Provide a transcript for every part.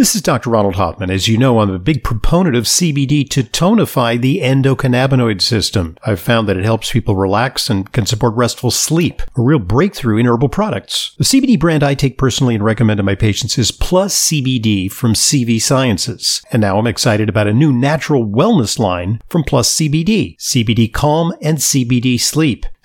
This is Dr. Ronald Hoffman. As you know, I'm a big proponent of CBD to tonify the endocannabinoid system. I've found that it helps people relax and can support restful sleep, a real breakthrough in herbal products. The CBD brand I take personally and recommend to my patients is Plus CBD from CV Sciences. And now I'm excited about a new natural wellness line from Plus CBD, CBD Calm and CBD Sleep.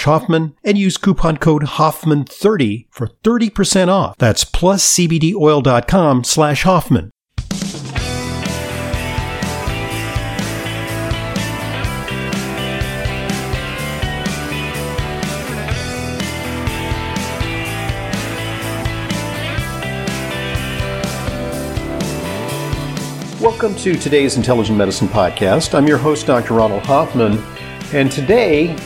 Hoffman and use coupon code Hoffman30 for 30% off. That's pluscbdoil.com slash Hoffman. Welcome to today's Intelligent Medicine Podcast. I'm your host, Dr. Ronald Hoffman, and today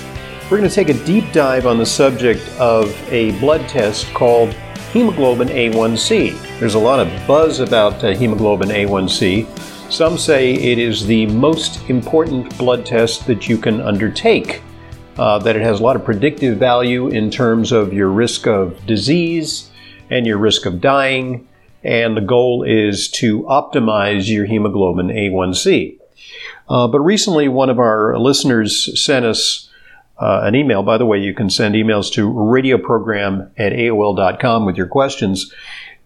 we're going to take a deep dive on the subject of a blood test called hemoglobin A1C. There's a lot of buzz about uh, hemoglobin A1C. Some say it is the most important blood test that you can undertake, uh, that it has a lot of predictive value in terms of your risk of disease and your risk of dying, and the goal is to optimize your hemoglobin A1C. Uh, but recently, one of our listeners sent us uh, an email. By the way, you can send emails to radioprogram at AOL.com with your questions.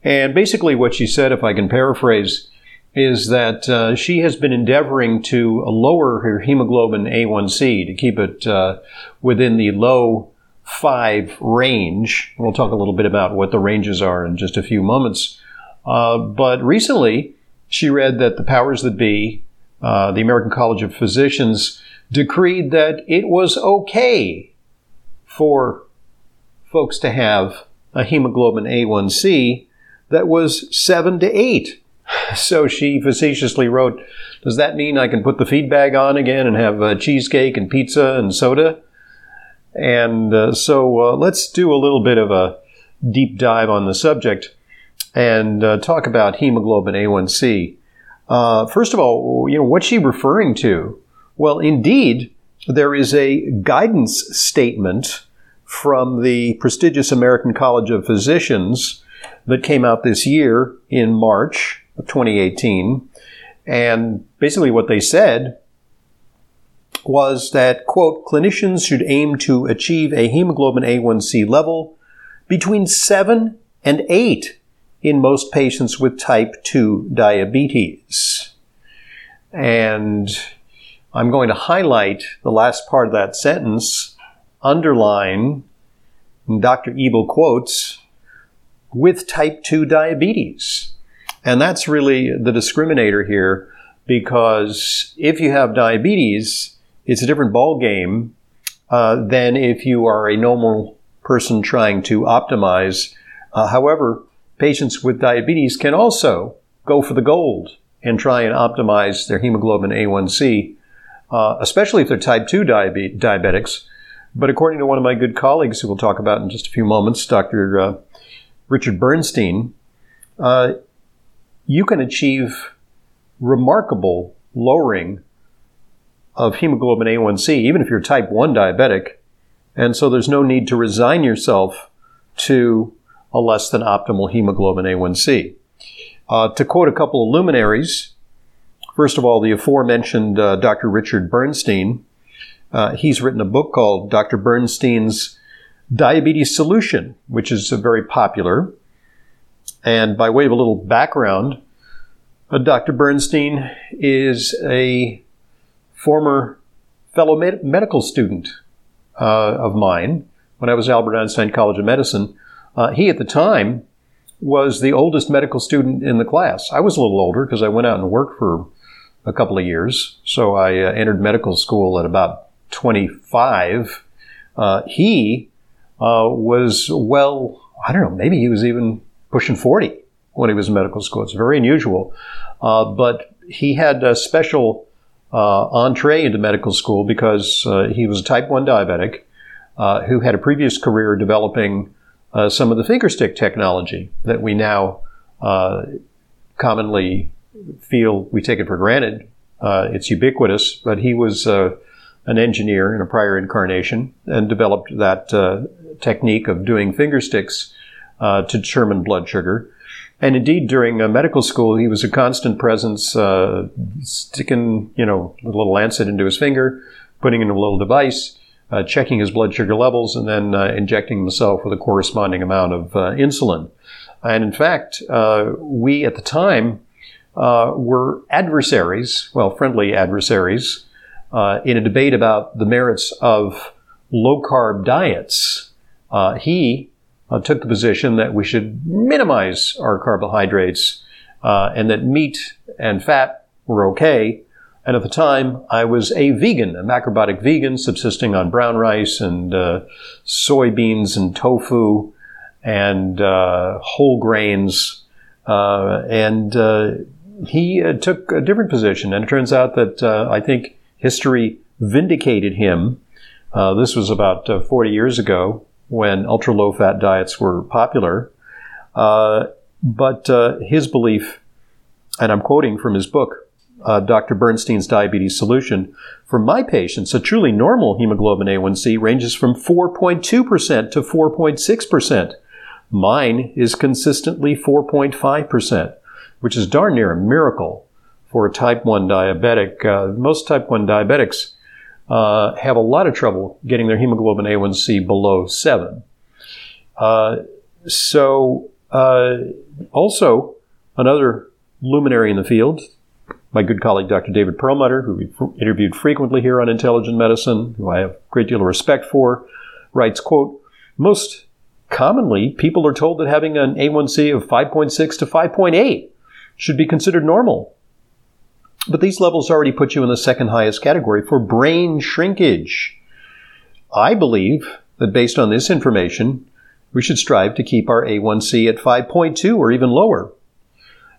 And basically, what she said, if I can paraphrase, is that uh, she has been endeavoring to lower her hemoglobin A1C to keep it uh, within the low five range. We'll talk a little bit about what the ranges are in just a few moments. Uh, but recently, she read that the powers that be, uh, the American College of Physicians, decreed that it was okay for folks to have a hemoglobin A1C that was 7 to 8. So she facetiously wrote, Does that mean I can put the feed bag on again and have uh, cheesecake and pizza and soda? And uh, so uh, let's do a little bit of a deep dive on the subject and uh, talk about hemoglobin A1C. Uh, first of all, you know, what's she referring to? Well, indeed, there is a guidance statement from the prestigious American College of Physicians that came out this year in March of 2018. And basically, what they said was that, quote, clinicians should aim to achieve a hemoglobin A1C level between 7 and 8 in most patients with type 2 diabetes. And I'm going to highlight the last part of that sentence, underline Dr. Ebel quotes, with type 2 diabetes. And that's really the discriminator here because if you have diabetes, it's a different ball game uh, than if you are a normal person trying to optimize. Uh, however, patients with diabetes can also go for the gold and try and optimize their hemoglobin A1C uh, especially if they're type 2 diabe- diabetics. But according to one of my good colleagues, who we'll talk about in just a few moments, Dr. Uh, Richard Bernstein, uh, you can achieve remarkable lowering of hemoglobin A1C, even if you're type 1 diabetic. And so there's no need to resign yourself to a less than optimal hemoglobin A1C. Uh, to quote a couple of luminaries, First of all, the aforementioned uh, Dr. Richard Bernstein. Uh, he's written a book called Dr. Bernstein's Diabetes Solution, which is uh, very popular. And by way of a little background, uh, Dr. Bernstein is a former fellow med- medical student uh, of mine when I was at Albert Einstein College of Medicine. Uh, he, at the time, was the oldest medical student in the class. I was a little older because I went out and worked for a couple of years. So I uh, entered medical school at about 25. Uh, he uh, was well, I don't know, maybe he was even pushing 40 when he was in medical school. It's very unusual. Uh, but he had a special uh, entree into medical school because uh, he was a type 1 diabetic who had a previous career developing some of the fingerstick technology that we now commonly feel we take it for granted. it's ubiquitous, but he was an engineer in a prior incarnation and developed that technique of doing fingersticks to determine blood sugar. And indeed, during uh, medical school, he was a constant presence, uh, sticking, you know, a little lancet into his finger, putting in a little device, uh, checking his blood sugar levels, and then uh, injecting himself with a corresponding amount of uh, insulin. And in fact, uh, we at the time were adversaries, well, friendly adversaries, in a debate about the merits of low carb diets. he uh, took the position that we should minimize our carbohydrates uh, and that meat and fat were okay. And at the time, I was a vegan, a macrobiotic vegan, subsisting on brown rice and uh, soybeans and tofu and uh, whole grains. Uh, and uh, he took a different position. And it turns out that I think history vindicated him. this was about 40 years ago when ultra low fat diets were popular. Uh, but uh, his belief, and I'm quoting from his book, uh, Dr. Bernstein's Diabetes Solution, for my patients, a truly normal hemoglobin A1C ranges from 4.2% to 4.6%. Mine is consistently 4.5%, which is darn near a miracle for a type 1 diabetic. Uh, most type 1 diabetics uh, have a lot of trouble getting their hemoglobin A1C below 7. Uh, so, uh, also, another luminary in the field, my good colleague Dr. David Perlmutter, who we've interviewed frequently here on Intelligent Medicine, who I have a great deal of respect for, writes, quote, most commonly people are told that having an A1C of 5.6 to 5.8 should be considered normal. But these levels already put you in the second highest category for brain shrinkage. I believe that based on this information, we should strive to keep our A1C at 5.2 or even lower.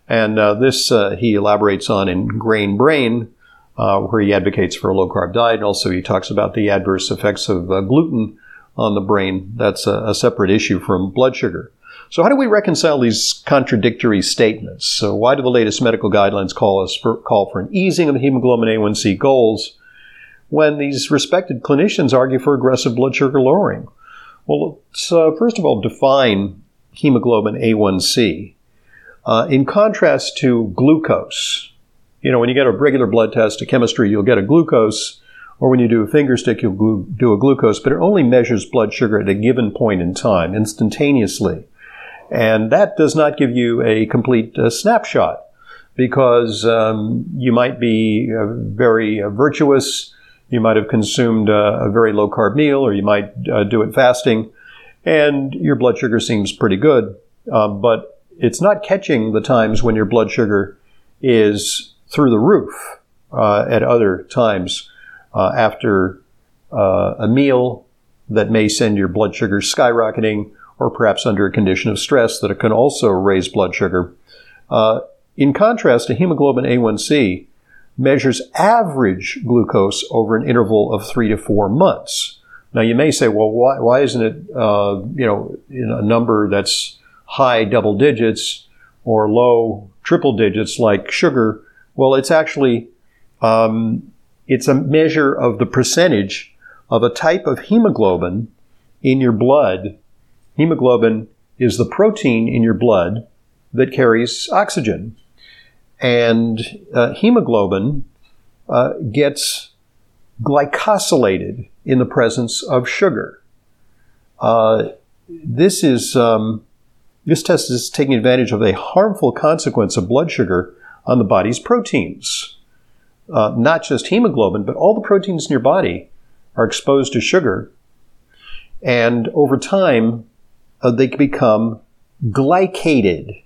And uh, this uh, he elaborates on in Grain Brain, uh, where he advocates for a low carb diet. And also, he talks about the adverse effects of uh, gluten on the brain. That's a, a separate issue from blood sugar. So how do we reconcile these contradictory statements? So why do the latest medical guidelines call us for, call for an easing of the hemoglobin A1C goals when these respected clinicians argue for aggressive blood sugar lowering? Well, let's uh, first of all define hemoglobin A1C. Uh, in contrast to glucose, you know, when you get a regular blood test, a chemistry, you'll get a glucose, or when you do a finger stick, you'll glu- do a glucose, but it only measures blood sugar at a given point in time, instantaneously. And that does not give you a complete uh, snapshot because um, you might be uh, very uh, virtuous, you might have consumed uh, a very low carb meal, or you might uh, do it fasting, and your blood sugar seems pretty good. Um, but it's not catching the times when your blood sugar is through the roof uh, at other times after a meal that may send your blood sugar skyrocketing or perhaps under a condition of stress that it can also raise blood sugar. Uh, in contrast, a hemoglobin A1C measures average glucose over an interval of three to four months. Now, you may say, well, why, why isn't it, uh, you know, a number that's high double digits or low triple digits like sugar? Well, it's actually um, it's a measure of the percentage of a type of hemoglobin in your blood Hemoglobin is the protein in your blood that carries oxygen. And uh, hemoglobin uh, gets glycosylated in the presence of sugar. Uh, this is um, this test is taking advantage of a harmful consequence of blood sugar on the body's proteins. Uh, not just hemoglobin, but all the proteins in your body are exposed to sugar. And over time, uh, they become glycated.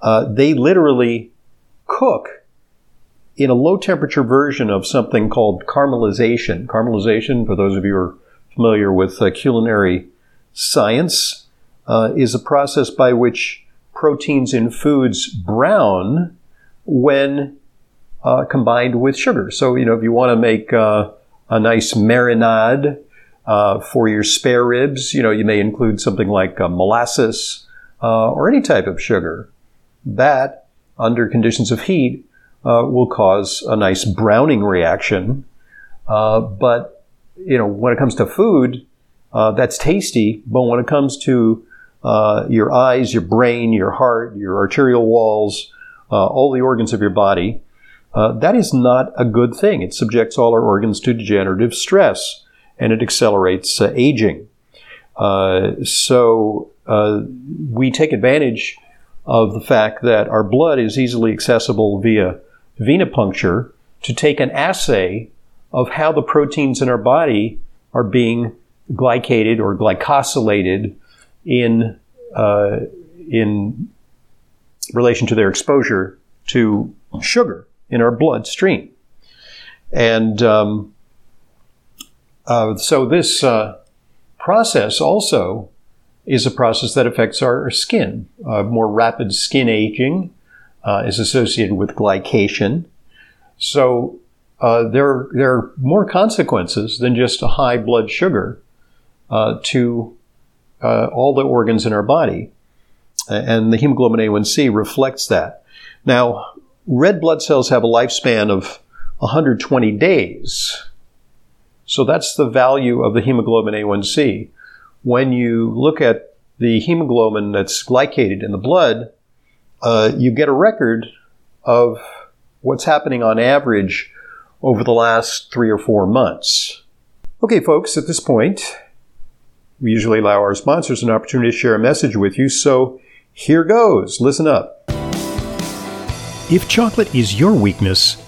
Uh, they literally cook in a low temperature version of something called caramelization. Caramelization, for those of you who are familiar with uh, culinary science, uh, is a process by which proteins in foods brown when uh, combined with sugar. So, you know, if you want to make uh, a nice marinade uh, for your spare ribs, you know, you may include something like uh, molasses uh, or any type of sugar. That, under conditions of heat, uh, will cause a nice browning reaction. but, you know, when it comes to food, that's tasty. But when it comes to your eyes, your brain, your heart, your arterial walls, all the organs of your body, uh, that is not a good thing. It subjects all our organs to degenerative stress and it accelerates uh, aging. Uh, so uh, we take advantage of the fact that our blood is easily accessible via venipuncture to take an assay of how the proteins in our body are being glycated or glycosylated in uh, in relation to their exposure to sugar in our bloodstream. And um, uh, so this uh, process also is a process that affects our skin. Uh, more rapid skin aging uh, is associated with glycation. So uh, there, there are more consequences than just a high blood sugar uh, to all the organs in our body. And the hemoglobin A1C reflects that. Now, red blood cells have a lifespan of 120 days. So that's the value of the hemoglobin A1C. When you look at the hemoglobin that's glycated in the blood, uh, you get a record of what's happening on average over the last three or four months. Okay, folks, at this point, we usually allow our sponsors an opportunity to share a message with you, so here goes. Listen up. If chocolate is your weakness,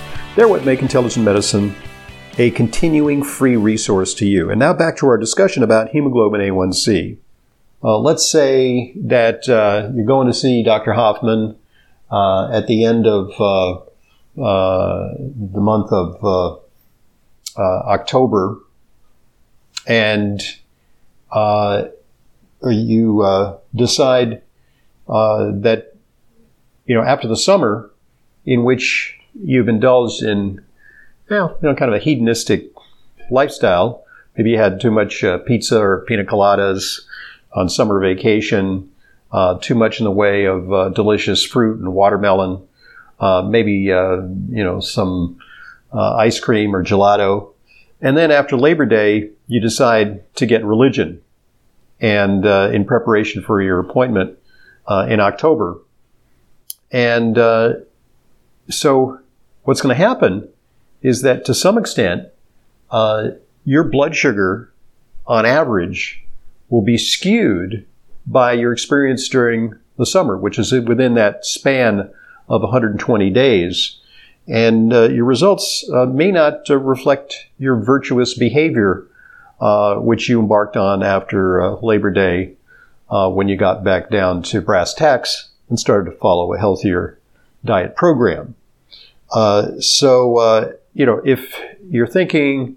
They're what make intelligent medicine a continuing free resource to you. And now back to our discussion about hemoglobin A1C. Uh, let's say that uh, you're going to see Dr. Hoffman uh, at the end of uh, uh, the month of uh, October, and you decide that you know after the summer, in which you've indulged in well, you know, kind of a hedonistic lifestyle. Maybe you had too much uh, pizza or pina coladas on summer vacation, uh, too much in the way of uh, delicious fruit and watermelon, uh, maybe, uh, you know, some uh, ice cream or gelato. And then after Labor Day, you decide to get religion and in preparation for your appointment in October. And so what's going to happen is that to some extent, uh, your blood sugar on average will be skewed by your experience during the summer, which is within that span of 120 days. And uh, your results uh, may not uh, reflect your virtuous behavior, uh, which you embarked on after uh, Labor Day when you got back down to brass tacks and started to follow a healthier diet program. So you know, if you're thinking,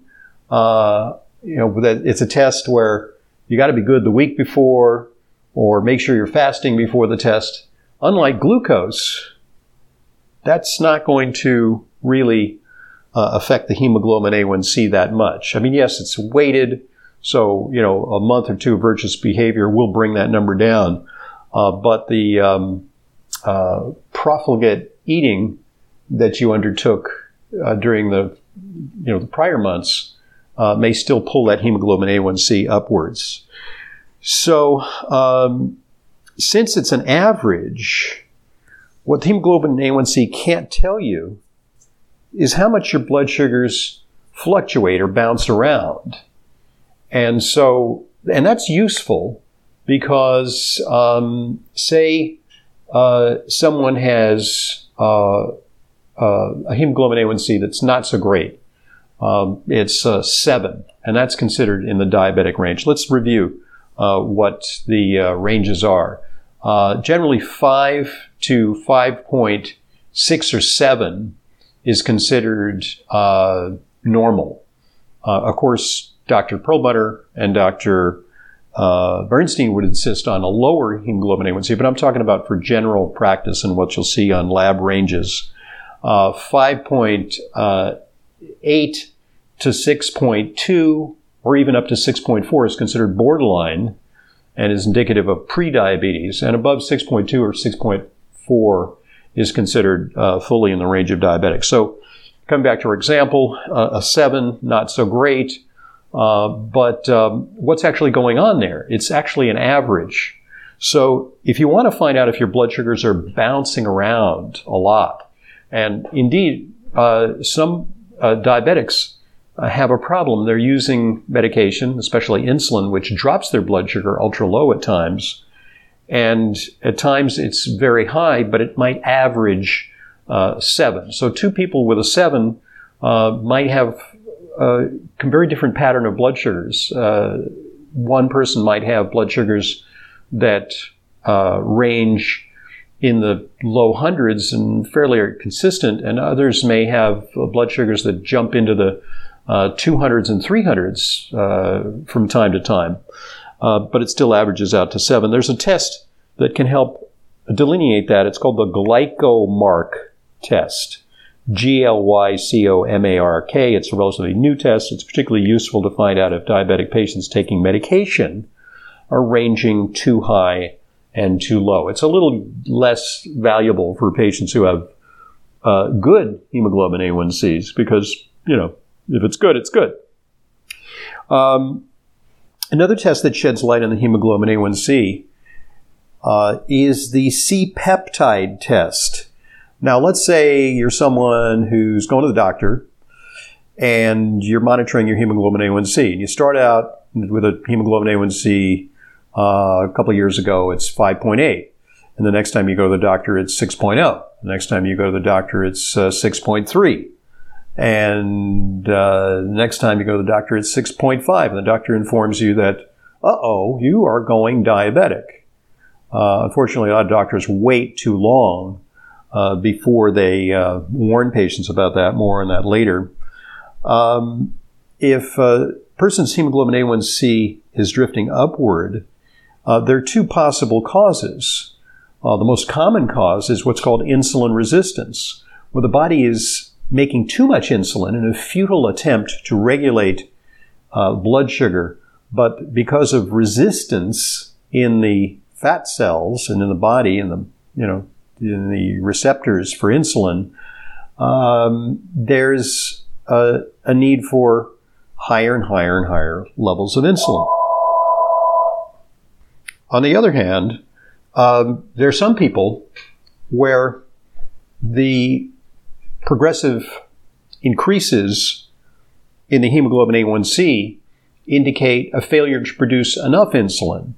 uh, you know, that it's a test where you got to be good the week before or make sure you're fasting before the test, unlike glucose, that's not going to really uh, affect the hemoglobin A1C that much. I mean, yes, it's weighted, So, you know, a month or two of virtuous behavior will bring that number down. Uh, but the um, uh, profligate eating that you undertook uh, during the, you know, the prior months uh, may still pull that hemoglobin A1C upwards. So, um, since it's an average, what hemoglobin A1C can't tell you is how much your blood sugars fluctuate or bounce around. And so, and that's useful because, um, say, uh, someone has uh, uh, a hemoglobin A1C that's not so great. Um, it's uh, seven, and that's considered in the diabetic range. Let's review uh, what the uh, ranges are. generally, five to 5.6 or seven is considered normal. of course, Dr. Perlmutter and Dr. Uh, Bernstein would insist on a lower hemoglobin A1C, but I'm talking about for general practice and what you'll see on lab ranges. Uh, 5.8 uh, to 6.2 or even up to 6.4 is considered borderline and is indicative of prediabetes, and above 6.2 or 6.4 is considered uh, fully in the range of diabetics. So, coming back to our example, uh, a 7, not so great, uh, but um, what's actually going on there? It's actually an average. So if you want to find out if your blood sugars are bouncing around a lot, and indeed, uh, some uh, diabetics uh, have a problem. They're using medication, especially insulin, which drops their blood sugar ultra low at times. And at times it's very high, but it might average uh, seven. So two people with a seven uh, might have a very different pattern of blood sugars. Uh, one person might have blood sugars that uh, range in the low hundreds and fairly consistent, and others may have blood sugars that jump into the uh, 200s and 300s uh, from time to time. Uh, but it still averages out to seven. There's a test that can help delineate that. It's called the GlycoMark test. G-L-Y-C-O-M-A-R-K. It's a relatively new test. It's particularly useful to find out if diabetic patients taking medication are ranging too high and too low. It's a little less valuable for patients who have uh, good hemoglobin A1Cs because, you know, if it's good, it's good. Um, another test that sheds light on the hemoglobin A1C uh, is the C peptide test. Now, let's say you're someone who's going to the doctor and you're monitoring your hemoglobin A1C, and you start out with a hemoglobin A1C uh, a couple years ago, it's 5.8. And the next time you go to the doctor, it's 6.0. The next time you go to the doctor, it's uh, 6.3. And uh, next time you go to the doctor, it's 6.5. And the doctor informs you that, uh oh, you are going diabetic. Uh, unfortunately, a lot of doctors wait too long uh, before they uh, warn patients about that. More on that later. Um, if a person's hemoglobin A1C is drifting upward, uh, there are two possible causes. Uh, the most common cause is what's called insulin resistance, where the body is making too much insulin in a futile attempt to regulate uh, blood sugar, but because of resistance in the fat cells and in the body, in the you know in the receptors for insulin, um, there's a, a need for higher and higher and higher levels of insulin. On the other hand, um, there are some people where the progressive increases in the hemoglobin A1C indicate a failure to produce enough insulin.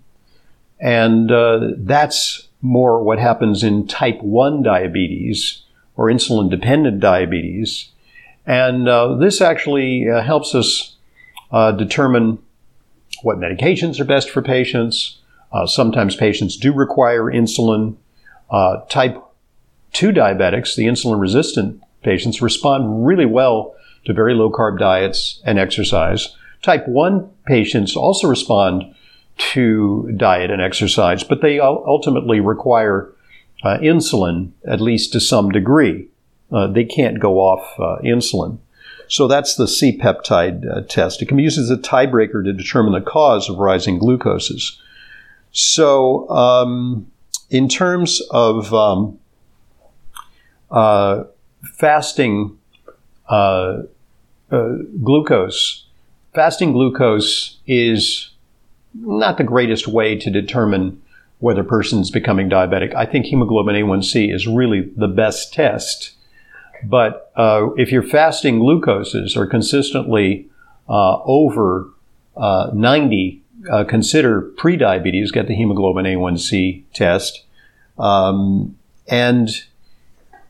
And uh, that's more what happens in type 1 diabetes or insulin dependent diabetes. And uh, this actually uh, helps us uh, determine what medications are best for patients. Uh, sometimes patients do require insulin. Uh, type 2 diabetics, the insulin resistant patients, respond really well to very low carb diets and exercise. Type 1 patients also respond to diet and exercise, but they ultimately require uh, insulin, at least to some degree. Uh, they can't go off uh, insulin. So that's the C peptide uh, test. It can be used as a tiebreaker to determine the cause of rising glucoses. So, um, in terms of um, uh, fasting uh, uh, glucose, fasting glucose is not the greatest way to determine whether a person's becoming diabetic. I think hemoglobin A1C is really the best test. But uh, if your fasting glucoses are consistently uh, over uh, 90, uh, consider prediabetes, get the hemoglobin A1C test. Um, and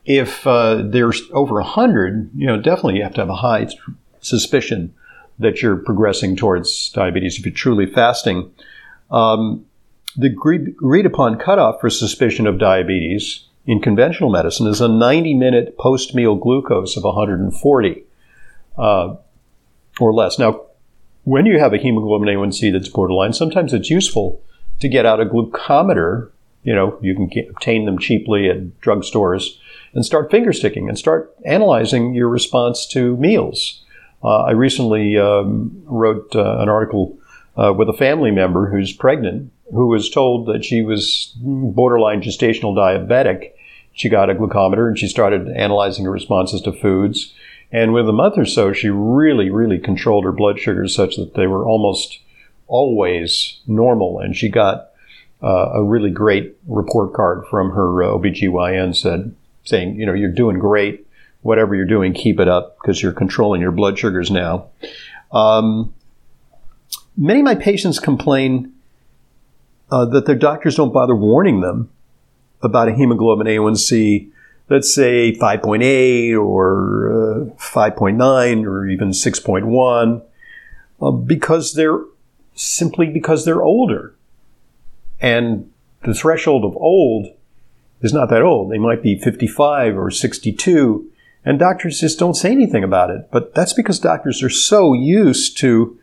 if uh, there's over 100, you know, definitely you have to have a high th- suspicion that you're progressing towards diabetes if you're truly fasting. Um, the agreed upon cutoff for suspicion of diabetes in conventional medicine is a 90 minute post meal glucose of 140 uh, or less. Now, when you have a hemoglobin A1C that's borderline, sometimes it's useful to get out a glucometer. You know, you can get, obtain them cheaply at drugstores and start finger sticking and start analyzing your response to meals. Uh, I recently um, wrote uh, an article uh, with a family member who's pregnant, who was told that she was borderline gestational diabetic. She got a glucometer and she started analyzing her responses to foods. And with a month or so, she really, really controlled her blood sugars such that they were almost always normal. And she got uh, a really great report card from her uh, OBGYN said, saying, you know, you're doing great whatever you're doing, keep it up because you're controlling your blood sugars now. Um, many of my patients complain uh, that their doctors don't bother warning them about a hemoglobin A1C, let's say 5.8 or uh, 5.9 or even 6.1, uh, because they're simply because they're older. And the threshold of old is not that old. They might be 55 or 62 and doctors just don't say anything about it. But that's because doctors are so used to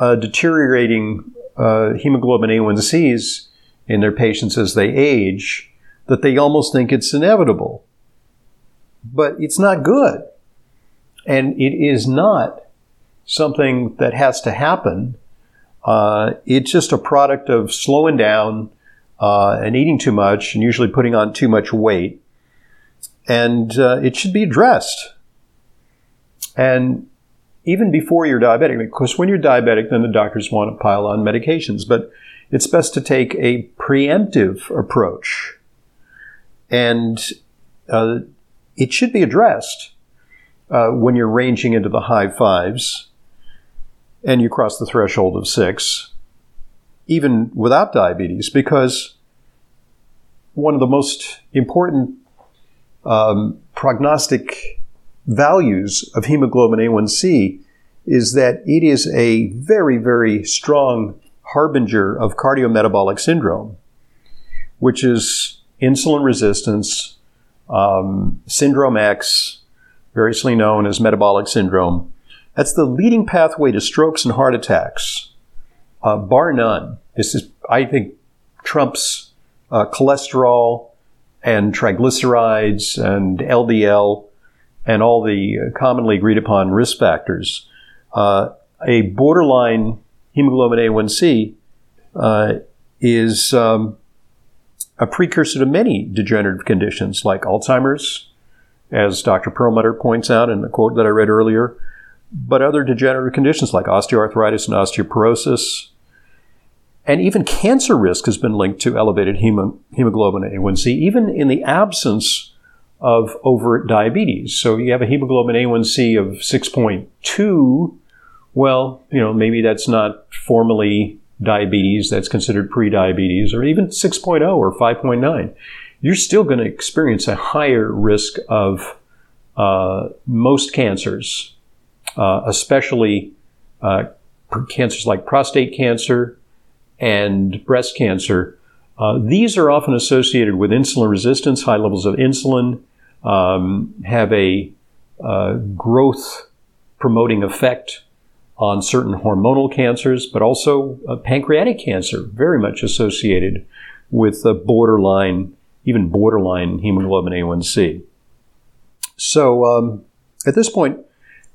uh, deteriorating uh, hemoglobin A1Cs in their patients as they age that they almost think it's inevitable. But it's not good. And it is not something that has to happen. Uh, it's just a product of slowing down uh, and eating too much and usually putting on too much weight and uh, it should be addressed. And even before you're diabetic, because when you're diabetic, then the doctors want to pile on medications, but it's best to take a preemptive approach. And uh, it should be addressed uh, when you're ranging into the high fives and you cross the threshold of six, even without diabetes, because one of the most important um, prognostic values of hemoglobin A1C is that it is a very, very strong harbinger of cardiometabolic syndrome, which is insulin resistance, um, syndrome X, variously known as metabolic syndrome. That's the leading pathway to strokes and heart attacks, uh, bar none. This is, I think, trumps uh, cholesterol, and triglycerides and LDL and all the commonly agreed upon risk factors. Uh, a borderline hemoglobin A1C uh, is um, a precursor to many degenerative conditions like Alzheimer's, as Dr. Perlmutter points out in the quote that I read earlier, but other degenerative conditions like osteoarthritis and osteoporosis, and even cancer risk has been linked to elevated hemoglobin A1C, even in the absence of overt diabetes. So you have a hemoglobin A1C of 6.2. Well, you know, maybe that's not formally diabetes, that's considered prediabetes, or even 6.0 or 5.9. You're still going to experience a higher risk of uh, most cancers, uh, especially uh, cancers like prostate cancer, and breast cancer, uh, these are often associated with insulin resistance, high levels of insulin, um, have a uh, growth promoting effect on certain hormonal cancers, but also uh, pancreatic cancer, very much associated with borderline, even borderline hemoglobin A1C. So um, at this point,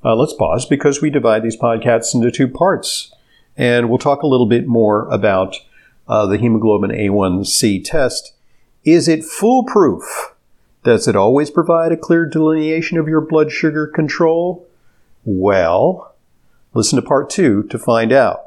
Uh, let's pause because we divide these podcasts into two parts. And we'll talk a little bit more about uh, the hemoglobin A1C test. Is it foolproof? Does it always provide a clear delineation of your blood sugar control? Well, listen to part two to find out.